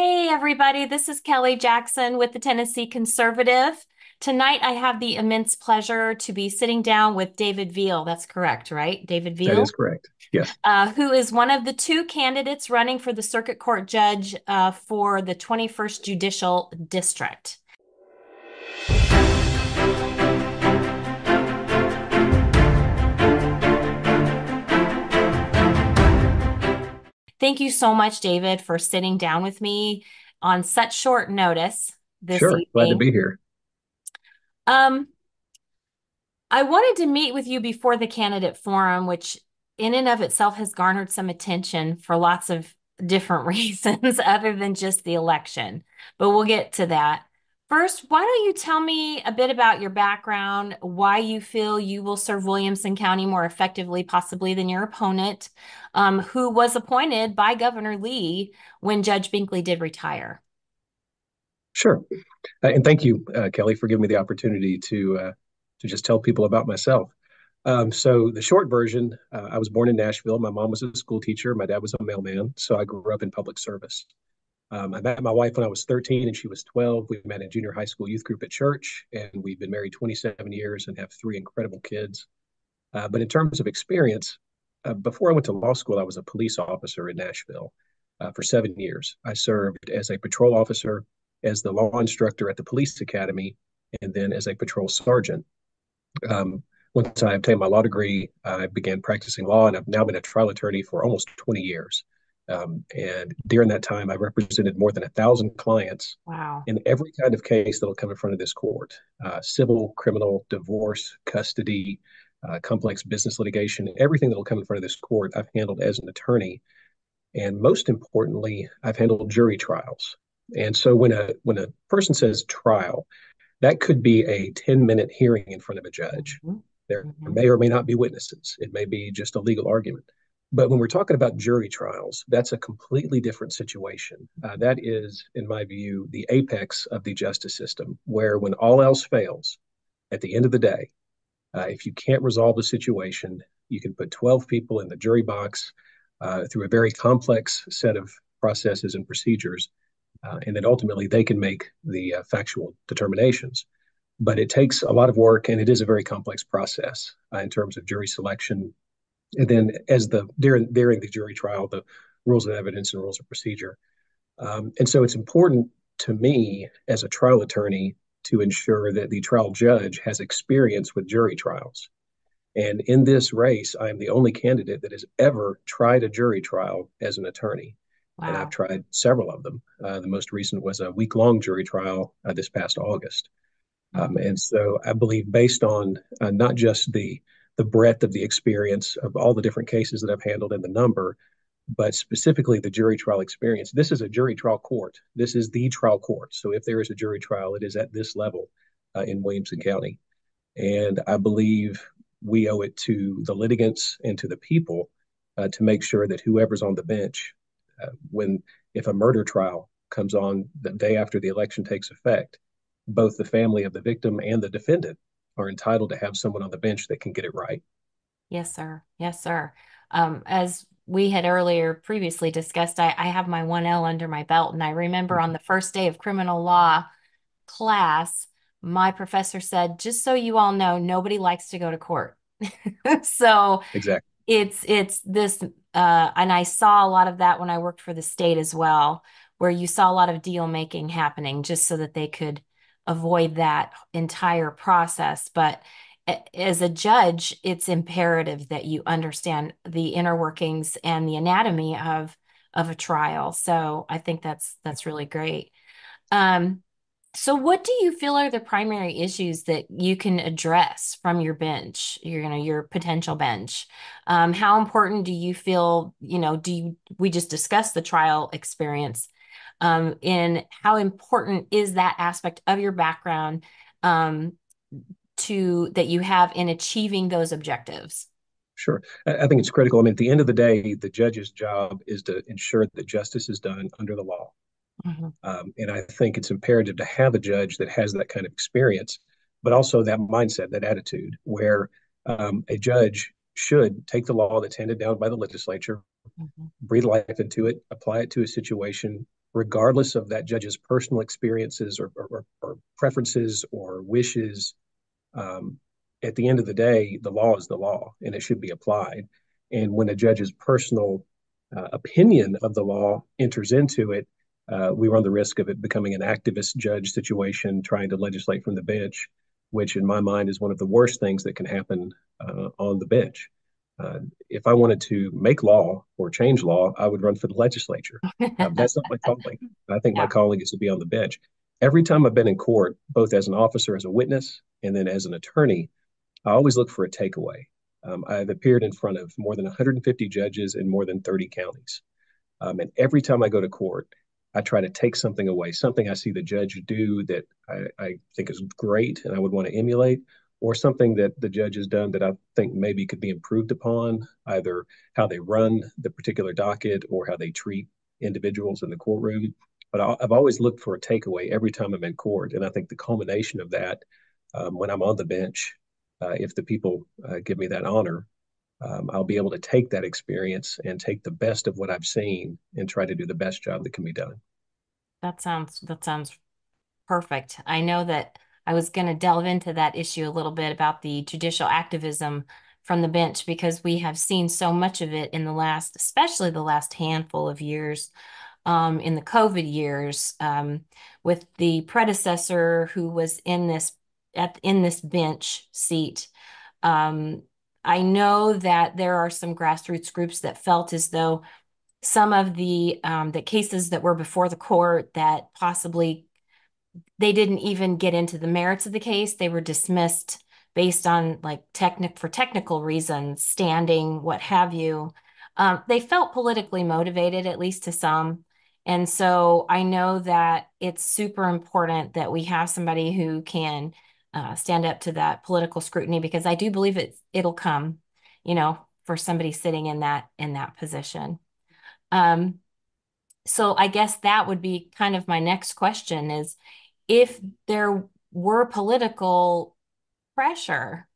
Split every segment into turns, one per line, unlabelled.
Hey, everybody, this is Kelly Jackson with the Tennessee Conservative. Tonight, I have the immense pleasure to be sitting down with David Veile. That's correct, right? David Veile?
That is correct. Yes.
Uh, who is one of the two candidates running for the circuit court judge uh, for the 21st Judicial District. Thank you so much, David, for sitting down with me on such short notice this
sure.
evening.
Glad to be here.
Um, I wanted to meet with you before the candidate forum, which in and of itself has garnered some attention for lots of different reasons other than just the election. But we'll get to that. First, why don't you tell me a bit about your background, why you feel you will serve Williamson County more effectively, possibly than your opponent, um, who was appointed by Governor Lee when Judge Binkley did retire?
Sure, uh, and thank you, uh, Kelly, for giving me the opportunity to uh, to just tell people about myself. Um, so the short version, uh, I was born in Nashville. My mom was a school teacher. My dad was a mailman. So I grew up in public service. Um, I met my wife when I was 13 and she was 12. We met in junior high school youth group at church, and we've been married 27 years and have three incredible kids. Uh, but in terms of experience, uh, before I went to law school, I was a police officer in Nashville uh, for seven years. I served as a patrol officer, as the law instructor at the police academy, and then as a patrol sergeant. Um, once I obtained my law degree, I began practicing law, and I've now been a trial attorney for almost 20 years. Um, and during that time, I represented more than a thousand clients
wow.
in every kind of case that will come in front of this court uh, civil, criminal, divorce, custody, uh, complex business litigation, everything that will come in front of this court, I've handled as an attorney. And most importantly, I've handled jury trials. And so when a when a person says trial, that could be a 10 minute hearing in front of a judge. Mm-hmm. There mm-hmm. may or may not be witnesses. It may be just a legal argument. But when we're talking about jury trials, that's a completely different situation. Uh, that is, in my view, the apex of the justice system, where when all else fails, at the end of the day, uh, if you can't resolve the situation, you can put 12 people in the jury box uh, through a very complex set of processes and procedures, uh, and then ultimately they can make the uh, factual determinations. But it takes a lot of work, and it is a very complex process uh, in terms of jury selection, and then as the during during the jury trial, the rules of evidence and rules of procedure. Um, and so it's important to me as a trial attorney to ensure that the trial judge has experience with jury trials. And in this race, I am the only candidate that has ever tried a jury trial as an attorney. Wow. And I've tried several of them. Uh, the most recent was a week long jury trial uh, this past August. Um, and so I believe, based on uh, not just the the breadth of the experience of all the different cases that I've handled and the number, but specifically the jury trial experience. This is a jury trial court. This is the trial court. So if there is a jury trial, it is at this level uh, in Williamson County. And I believe we owe it to the litigants and to the people uh, to make sure that whoever's on the bench, uh, when if a murder trial comes on the day after the election takes effect, both the family of the victim and the defendant are entitled to have someone on the bench that can get it right.
Yes, sir. Yes, sir. Um, as we had earlier previously discussed, I, I have my 1L under my belt. And I remember mm-hmm. on the first day of criminal law class, my professor said, just so you all know, nobody likes to go to court. so
exactly.
It's it's this uh, and I saw a lot of that when I worked for the state as well, where you saw a lot of deal making happening just so that they could avoid that entire process. But as a judge, it's imperative that you understand the inner workings and the anatomy of of a trial. So I think that's that's really great. Um, so what do you feel are the primary issues that you can address from your bench, your you know your potential bench? Um, how important do you feel? You know, do you we just discussed the trial experience? Um, in how important is that aspect of your background um, to that you have in achieving those objectives?
Sure. I think it's critical. I mean, at the end of the day, the judge's job is to ensure that justice is done under the law. Mm-hmm. Um, and I think it's imperative to have a judge that has that kind of experience, but also that mindset, that attitude, where um, a judge should take the law that's handed down by the legislature, mm-hmm. breathe life into it, apply it to a situation, regardless of that judge's personal experiences or, or, or preferences or wishes. Um, at the end of the day, the law is the law and it should be applied. And when a judge's personal uh, opinion of the law enters into it, uh, we run the risk of it becoming an activist judge situation, trying to legislate from the bench, which in my mind is one of the worst things that can happen uh, on the bench. Uh, if I wanted to make law or change law, I would run for the legislature. Uh, that's not my calling. I think yeah. my calling is to be on the bench. Every time I've been in court, both as an officer, as a witness, and then as an attorney, I always look for a takeaway. Um, I've appeared in front of more than 150 judges in more than 30 counties. Um, and every time I go to court, I try to take something away, something I see the judge do that I, I think is great and I would want to emulate, or something that the judge has done that I think maybe could be improved upon, either how they run the particular docket or how they treat individuals in the courtroom. But I, have always looked for a takeaway every time I'm in court. And I think the culmination of that, um, when I'm on the bench, uh, if the people uh, give me that honor, um, I'll be able to take that experience and take the best of what I've seen and try to do the best job that can be done.
That sounds that sounds perfect. I know that I was going to delve into that issue a little bit about the judicial activism from the bench because we have seen so much of it in the last, especially the last handful of years, um, in the COVID years, um, with the predecessor who was in this at in this bench seat. Um, I know that there are some grassroots groups that felt as though some of the um, the cases that were before the court that possibly they didn't even get into the merits of the case. They were dismissed based on like technic for technical reasons, standing, what have you. Um, they felt politically motivated, at least to some. And so I know that it's super important that we have somebody who can uh, stand up to that political scrutiny because I do believe it's it'll come, you know, for somebody sitting in that in that position. Um, so I guess that would be kind of my next question is if there were political pressure,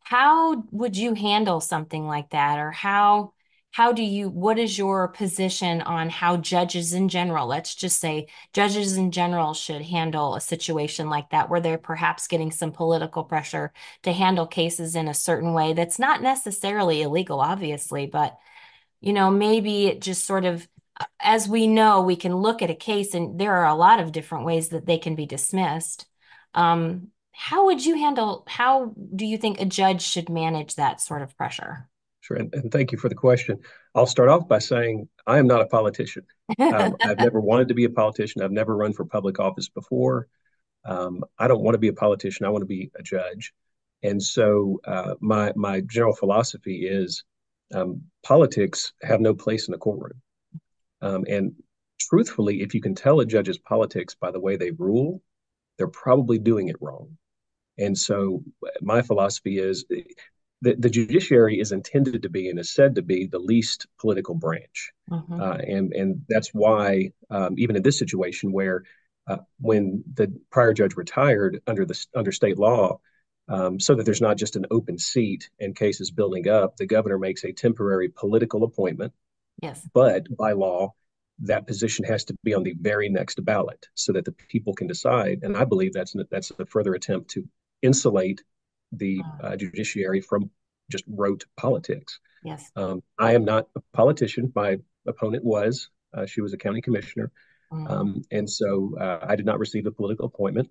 how would you handle something like that? Or how how do you what is your position on how judges in general let's just say judges in general should handle a situation like that where they're perhaps getting some political pressure to handle cases in a certain way that's not necessarily illegal obviously but you know maybe it just sort of as we know we can look at a case and there are a lot of different ways that they can be dismissed um, how would you handle how do you think a judge should manage that sort of pressure
Sure. And, and, thank you for the question. I'll start off by saying I am not a politician. Um, I've never wanted to be a politician. I've never run for public office before. Um, I don't want to be a politician. I want to be a judge. And so uh, my my general philosophy is um, politics have no place in the courtroom. Um, and truthfully, if you can tell a judge's politics by the way they rule, they're probably doing it wrong. And so my philosophy is the, the judiciary is intended to be and is said to be the least political branch. Mm-hmm. Uh, and, and that's why, um, even in this situation where uh, when the prior judge retired under the under state law, um, so that there's not just an open seat and cases building up, the governor makes a temporary political appointment.
Yes.
But by law, that position has to be on the very next ballot so that the people can decide. And I believe that's that's a further attempt to insulate the uh, judiciary from just rote politics.
Yes.
Um, I am not a politician. My opponent was. Uh, she was a county commissioner. Mm-hmm. Um, and so uh, I did not receive a political appointment.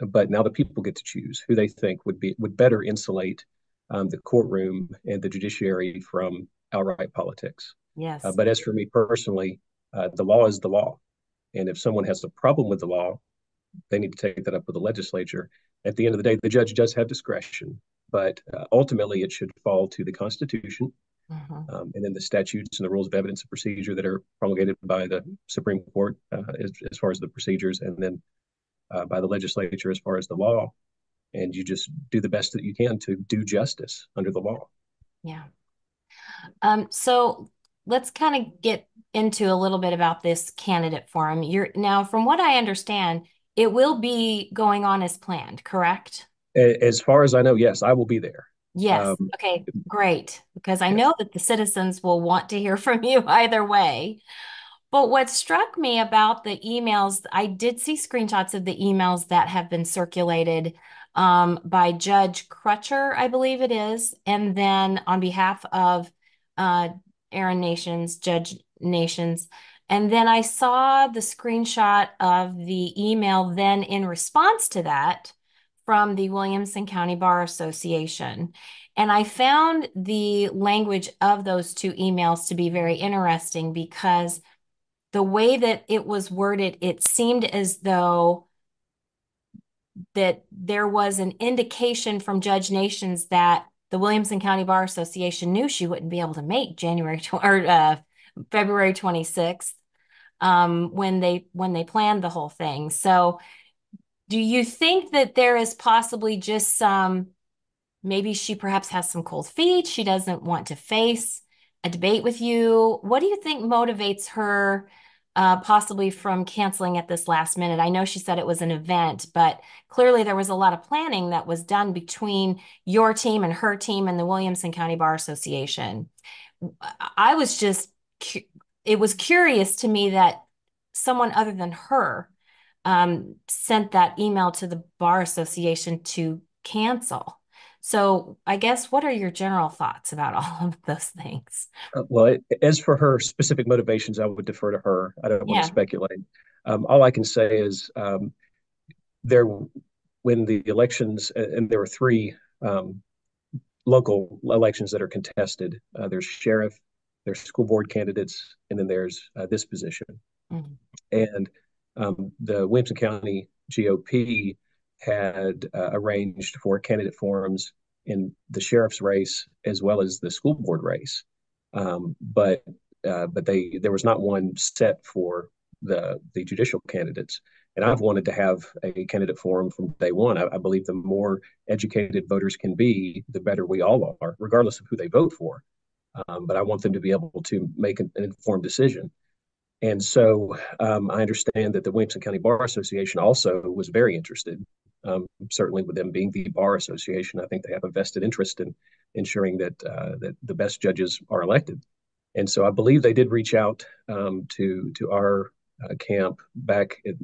But now the people get to choose who they think would be would better insulate um, the courtroom and the judiciary from outright politics.
Yes.
Uh, but as for me personally, uh, the law is the law, and if someone has a problem with the law, they need to take that up with the legislature at the end of the day, the judge does have discretion, but uh, ultimately it should fall to the Constitution mm-hmm. um, and then the statutes and the rules of evidence and procedure that are promulgated by the Supreme Court uh, as, as, far as the procedures, and then uh, by the legislature as far as the law. And you just do the best that you can to do justice under the law.
Yeah. Um, so let's kind of get into a little bit about this candidate forum. You're now, from what I understand, it will be going on as planned, correct?
As far as I know, yes, I will be there.
Yes. Um, okay, great. Because I yes. know that the citizens will want to hear from you either way. But what struck me about the emails, I did see screenshots of the emails that have been circulated um, by Judge Crutcher, I believe it is, and then on behalf of uh, Erin Nations, Judge Nations. And then I saw the screenshot of the email then in response to that from the Williamson County Bar Association. And I found the language of those two emails to be very interesting because the way that it was worded, it seemed as though that there was an indication from Judge Nations that the Williamson County Bar Association knew she wouldn't be able to make January or uh, February 26th um, when they when they planned the whole thing. So, do you think that there is possibly just some maybe she perhaps has some cold feet, she doesn't want to face a debate with you? What do you think motivates her uh, possibly from canceling at this last minute. I know she said it was an event, but clearly there was a lot of planning that was done between your team and her team and the Williamson County Bar Association. I was just, it was curious to me that someone other than her um, sent that email to the Bar Association to cancel. So I guess what are your general thoughts about all of those things?
Uh, well, as for her specific motivations, I would defer to her. I don't yeah. want to speculate. Um, all I can say is um, there, when the elections, and there were three um, local elections that are contested. Uh, there's sheriff, there's school board candidates, and then there's uh, this position. Mm-hmm. And um, the Williamson County GOP had uh, arranged for candidate forums in the sheriff's race as well as the school board race. Um, but uh, but they there was not one set for the the judicial candidates. And I've wanted to have a candidate forum from day one. I, I believe the more educated voters can be, the better we all are, regardless of who they vote for. Um, but I want them to be able to make an, an informed decision. And so um, I understand that the Williamson County Bar Association also was very interested um, certainly, with them being the bar association, I think they have a vested interest in ensuring that uh, that the best judges are elected. And so, I believe they did reach out um, to to our uh, camp back at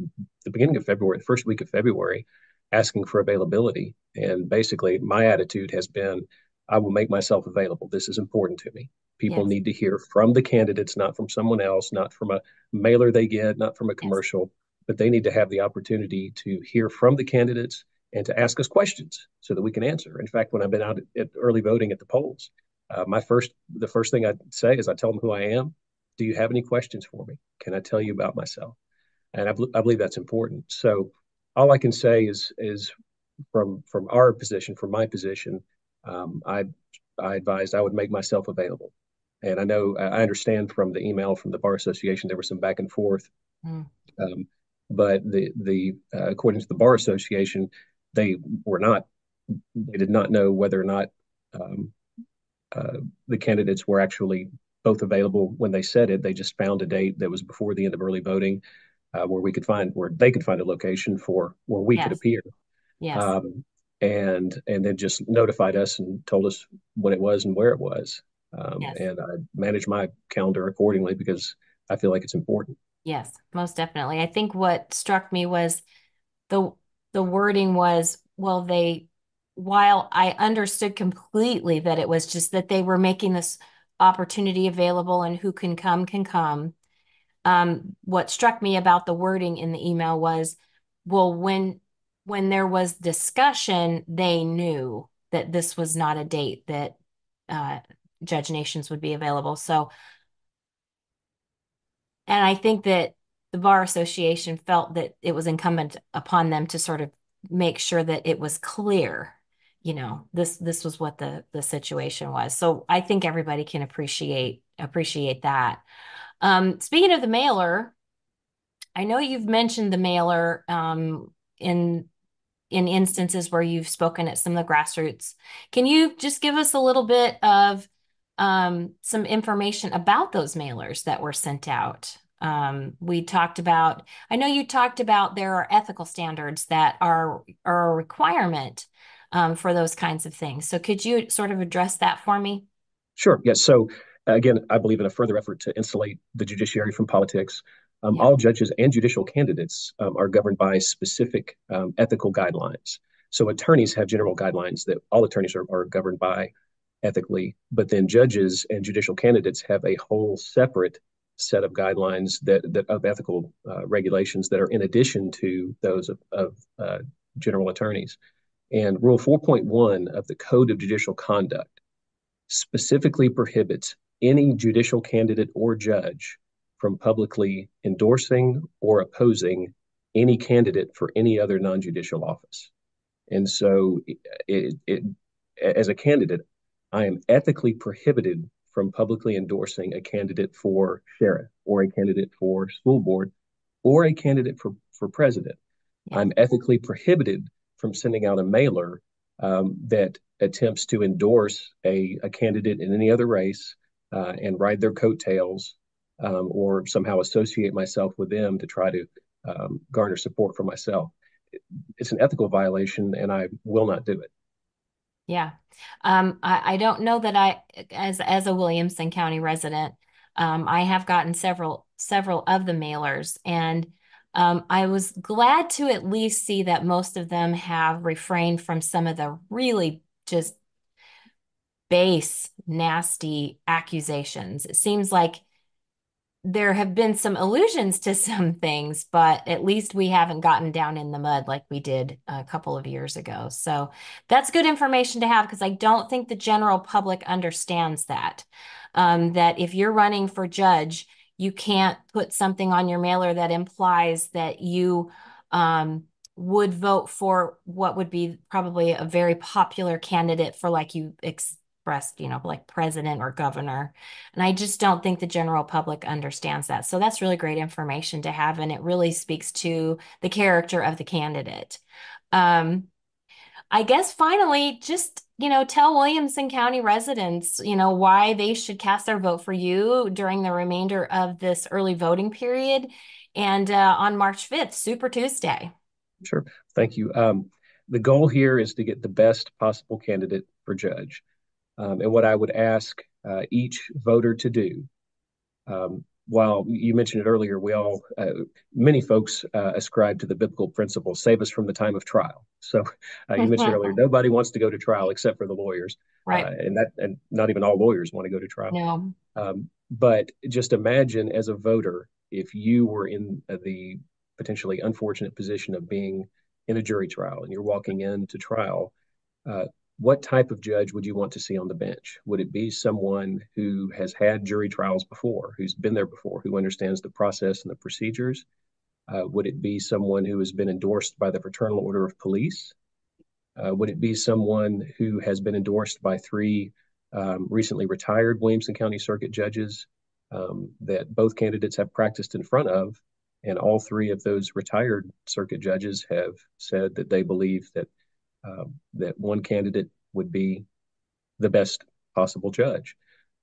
the beginning of February, the first week of February, asking for availability. And basically, my attitude has been, I will make myself available. This is important to me. People yes. need to hear from the candidates, not from someone else, not from a mailer they get, not from a commercial. Yes but they need to have the opportunity to hear from the candidates and to ask us questions so that we can answer. In fact, when I've been out at, early voting at the polls, uh, my first the first thing I say is I tell them who I am. Do you have any questions for me? Can I tell you about myself? And I, bl- I believe that's important. So all I can say is is from from our position, from my position, um, I I advised I would make myself available. And I know I understand from the email from the bar association there was some back and forth. Mm. Um, but the the uh, according to the bar association, they were not they did not know whether or not um, uh, the candidates were actually both available when they said it. They just found a date that was before the end of early voting, uh, where we could find where they could find a location for where we yes. could appear.
Yes. Um,
and and then just notified us and told us when it was and where it was. Um, yes. And I managed my calendar accordingly because I feel like it's important.
Yes, most definitely. I think what struck me was the the wording was, well, they while I understood completely that it was just that they were making this opportunity available and who can come can come. Um, what struck me about the wording in the email was, well, when when there was discussion, they knew that this was not a date that uh, Judge Nations would be available. So and I think that the bar association felt that it was incumbent upon them to sort of make sure that it was clear you know this this was what the the situation was. So i think everybody can appreciate appreciate that. Um speaking of the mailer i know you've mentioned the mailer um in in instances where you've spoken at some of the grassroots. Can you just give us a little bit of um some information about those mailers that were sent out um, we talked about, I know you talked about there are ethical standards that are, are a requirement um, for those kinds of things. So could you sort of address that for me?
Sure. Yes. So again, I believe in a further effort to insulate the judiciary from politics. Um,
Yeah.
All judges and judicial candidates um, are governed by specific um, ethical guidelines. So attorneys have general guidelines that all attorneys are, are governed by ethically, but then judges and judicial candidates have a whole separate set of guidelines that, that of ethical uh, regulations that are in addition to those of, of uh, general attorneys. And Rule 4.1 of the Code of Judicial Conduct specifically prohibits any judicial candidate or judge from publicly endorsing or opposing any candidate for any other non-judicial office. And so, it, it, as a candidate, I am ethically prohibited from publicly endorsing a candidate for sheriff or a candidate for school board or a candidate for, for president. Yeah. I'm ethically prohibited from sending out a mailer um, that attempts to endorse a, a candidate in any other race uh, and ride their coattails um, or somehow associate myself with them to try to um, garner support for myself. It's an ethical violation, and I will not do it.
Yeah. Um, I, I don't know that I, as as a Williamson County resident, um, I have gotten several several of the mailers, and um, I was glad to at least see that most of them have refrained from some of the really just base, nasty accusations. It seems like there have been some allusions to some things, but at least we haven't gotten down in the mud like we did a couple of years ago. So that's good information to have because I don't think the general public understands that. Um, that if you're running for judge, you can't put something on your mailer that implies that you um, would vote for what would be probably a very popular candidate for like you you know, like president or governor. And I just don't think the general public understands that. So that's really great information to have. And it really speaks to the character of the candidate. Um, I guess finally, just, you know, tell Williamson County residents, you know, why they should cast their vote for you during the remainder of this early voting period and uh, on March 5th, Super Tuesday.
Sure. Thank you. Um, the goal here is to get the best possible candidate for judge. Um, and what I would ask uh, each voter to do, um, while you mentioned it earlier, we all, uh, many folks uh, ascribe to the biblical principle, save us from the time of trial. So uh, you mentioned earlier, nobody wants to go to trial except for the lawyers.
Right.
Uh, and that, and not even all lawyers want to go to trial.
No.
Um, but just imagine as a voter, if you were in the potentially unfortunate position of being in a jury trial and you're walking into trial, uh, what type of judge would you want to see on the bench? Would it be someone who has had jury trials before, who's been there before, who understands the process and the procedures? Uh, would it be someone who has been endorsed by the Fraternal Order of Police? Uh, would it be someone who has been endorsed by three um, recently retired Williamson County Circuit judges um, that both candidates have practiced in front of? And all three of those retired circuit judges have said that they believe that uh, that one candidate would be the best possible judge.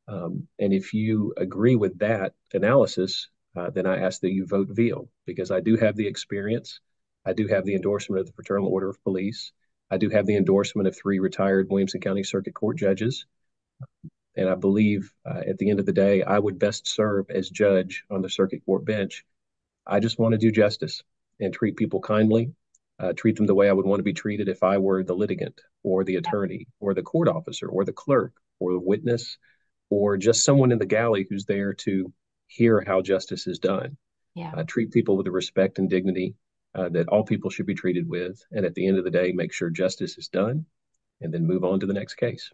Um, and if you agree with that analysis, uh, then I ask that you vote Veile because I do have the experience. I do have the endorsement of the Fraternal Order of Police. I do have the endorsement of three retired Williamson County Circuit Court judges. And I believe uh, at the end of the day, I would best serve as judge on the circuit court bench. I just want to do justice and treat people kindly uh, treat them the way I would want to be treated if I were the litigant or the attorney or the court officer or the clerk or the witness or just someone in the galley who's there to hear how justice is done.
Yeah.
Uh, treat people with the respect and dignity uh, that all people should be treated with. And at the end of the day, make sure justice is done and then move on to the next case.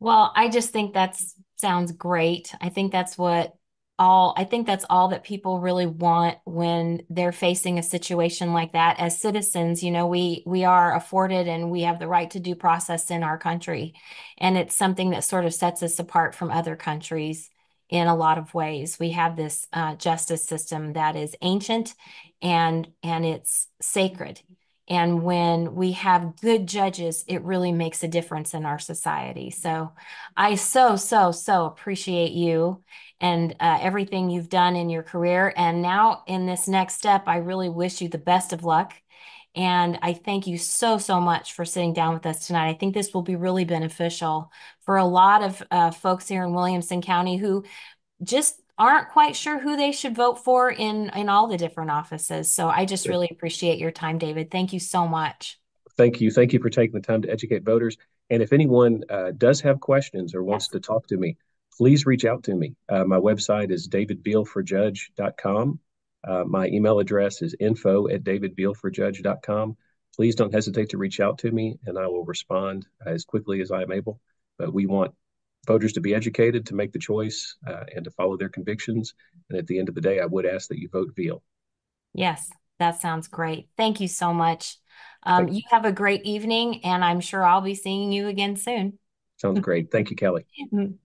Well, I just think that sounds great. I think that's what all I think that's all that people really want when they're facing a situation like that as citizens. You know we we are afforded and we have the right to due process in our country. And it's something that sort of sets us apart from other countries in a lot of ways. We have this uh, justice system that is ancient and and it's sacred. And when we have good judges, it really makes a difference in our society. So I so, so, so appreciate you and uh, everything you've done in your career. And now in this next step, I really wish you the best of luck. And I thank you so, so much for sitting down with us tonight. I think this will be really beneficial for a lot of uh, folks here in Williamson County who just aren't quite sure who they should vote for in in all the different offices. So I just really appreciate your time, David. Thank you so much.
Thank you. Thank you for taking the time to educate voters. And if anyone uh, does have questions or wants yes. to talk to me, please reach out to me. Uh, my website is davidveileforjudge.com. Uh, my email address is info at davidveileforjudge.com. Please don't hesitate to reach out to me and I will respond as quickly as I am able. But we want voters to be educated, to make the choice, uh, and to follow their convictions. And at the end of the day, I would ask that you vote Veile.
Yes, that sounds great. Thank you so much. Um, you. you have a great evening, and I'm sure I'll be seeing you again soon.
Sounds great. Thank you, Kelly.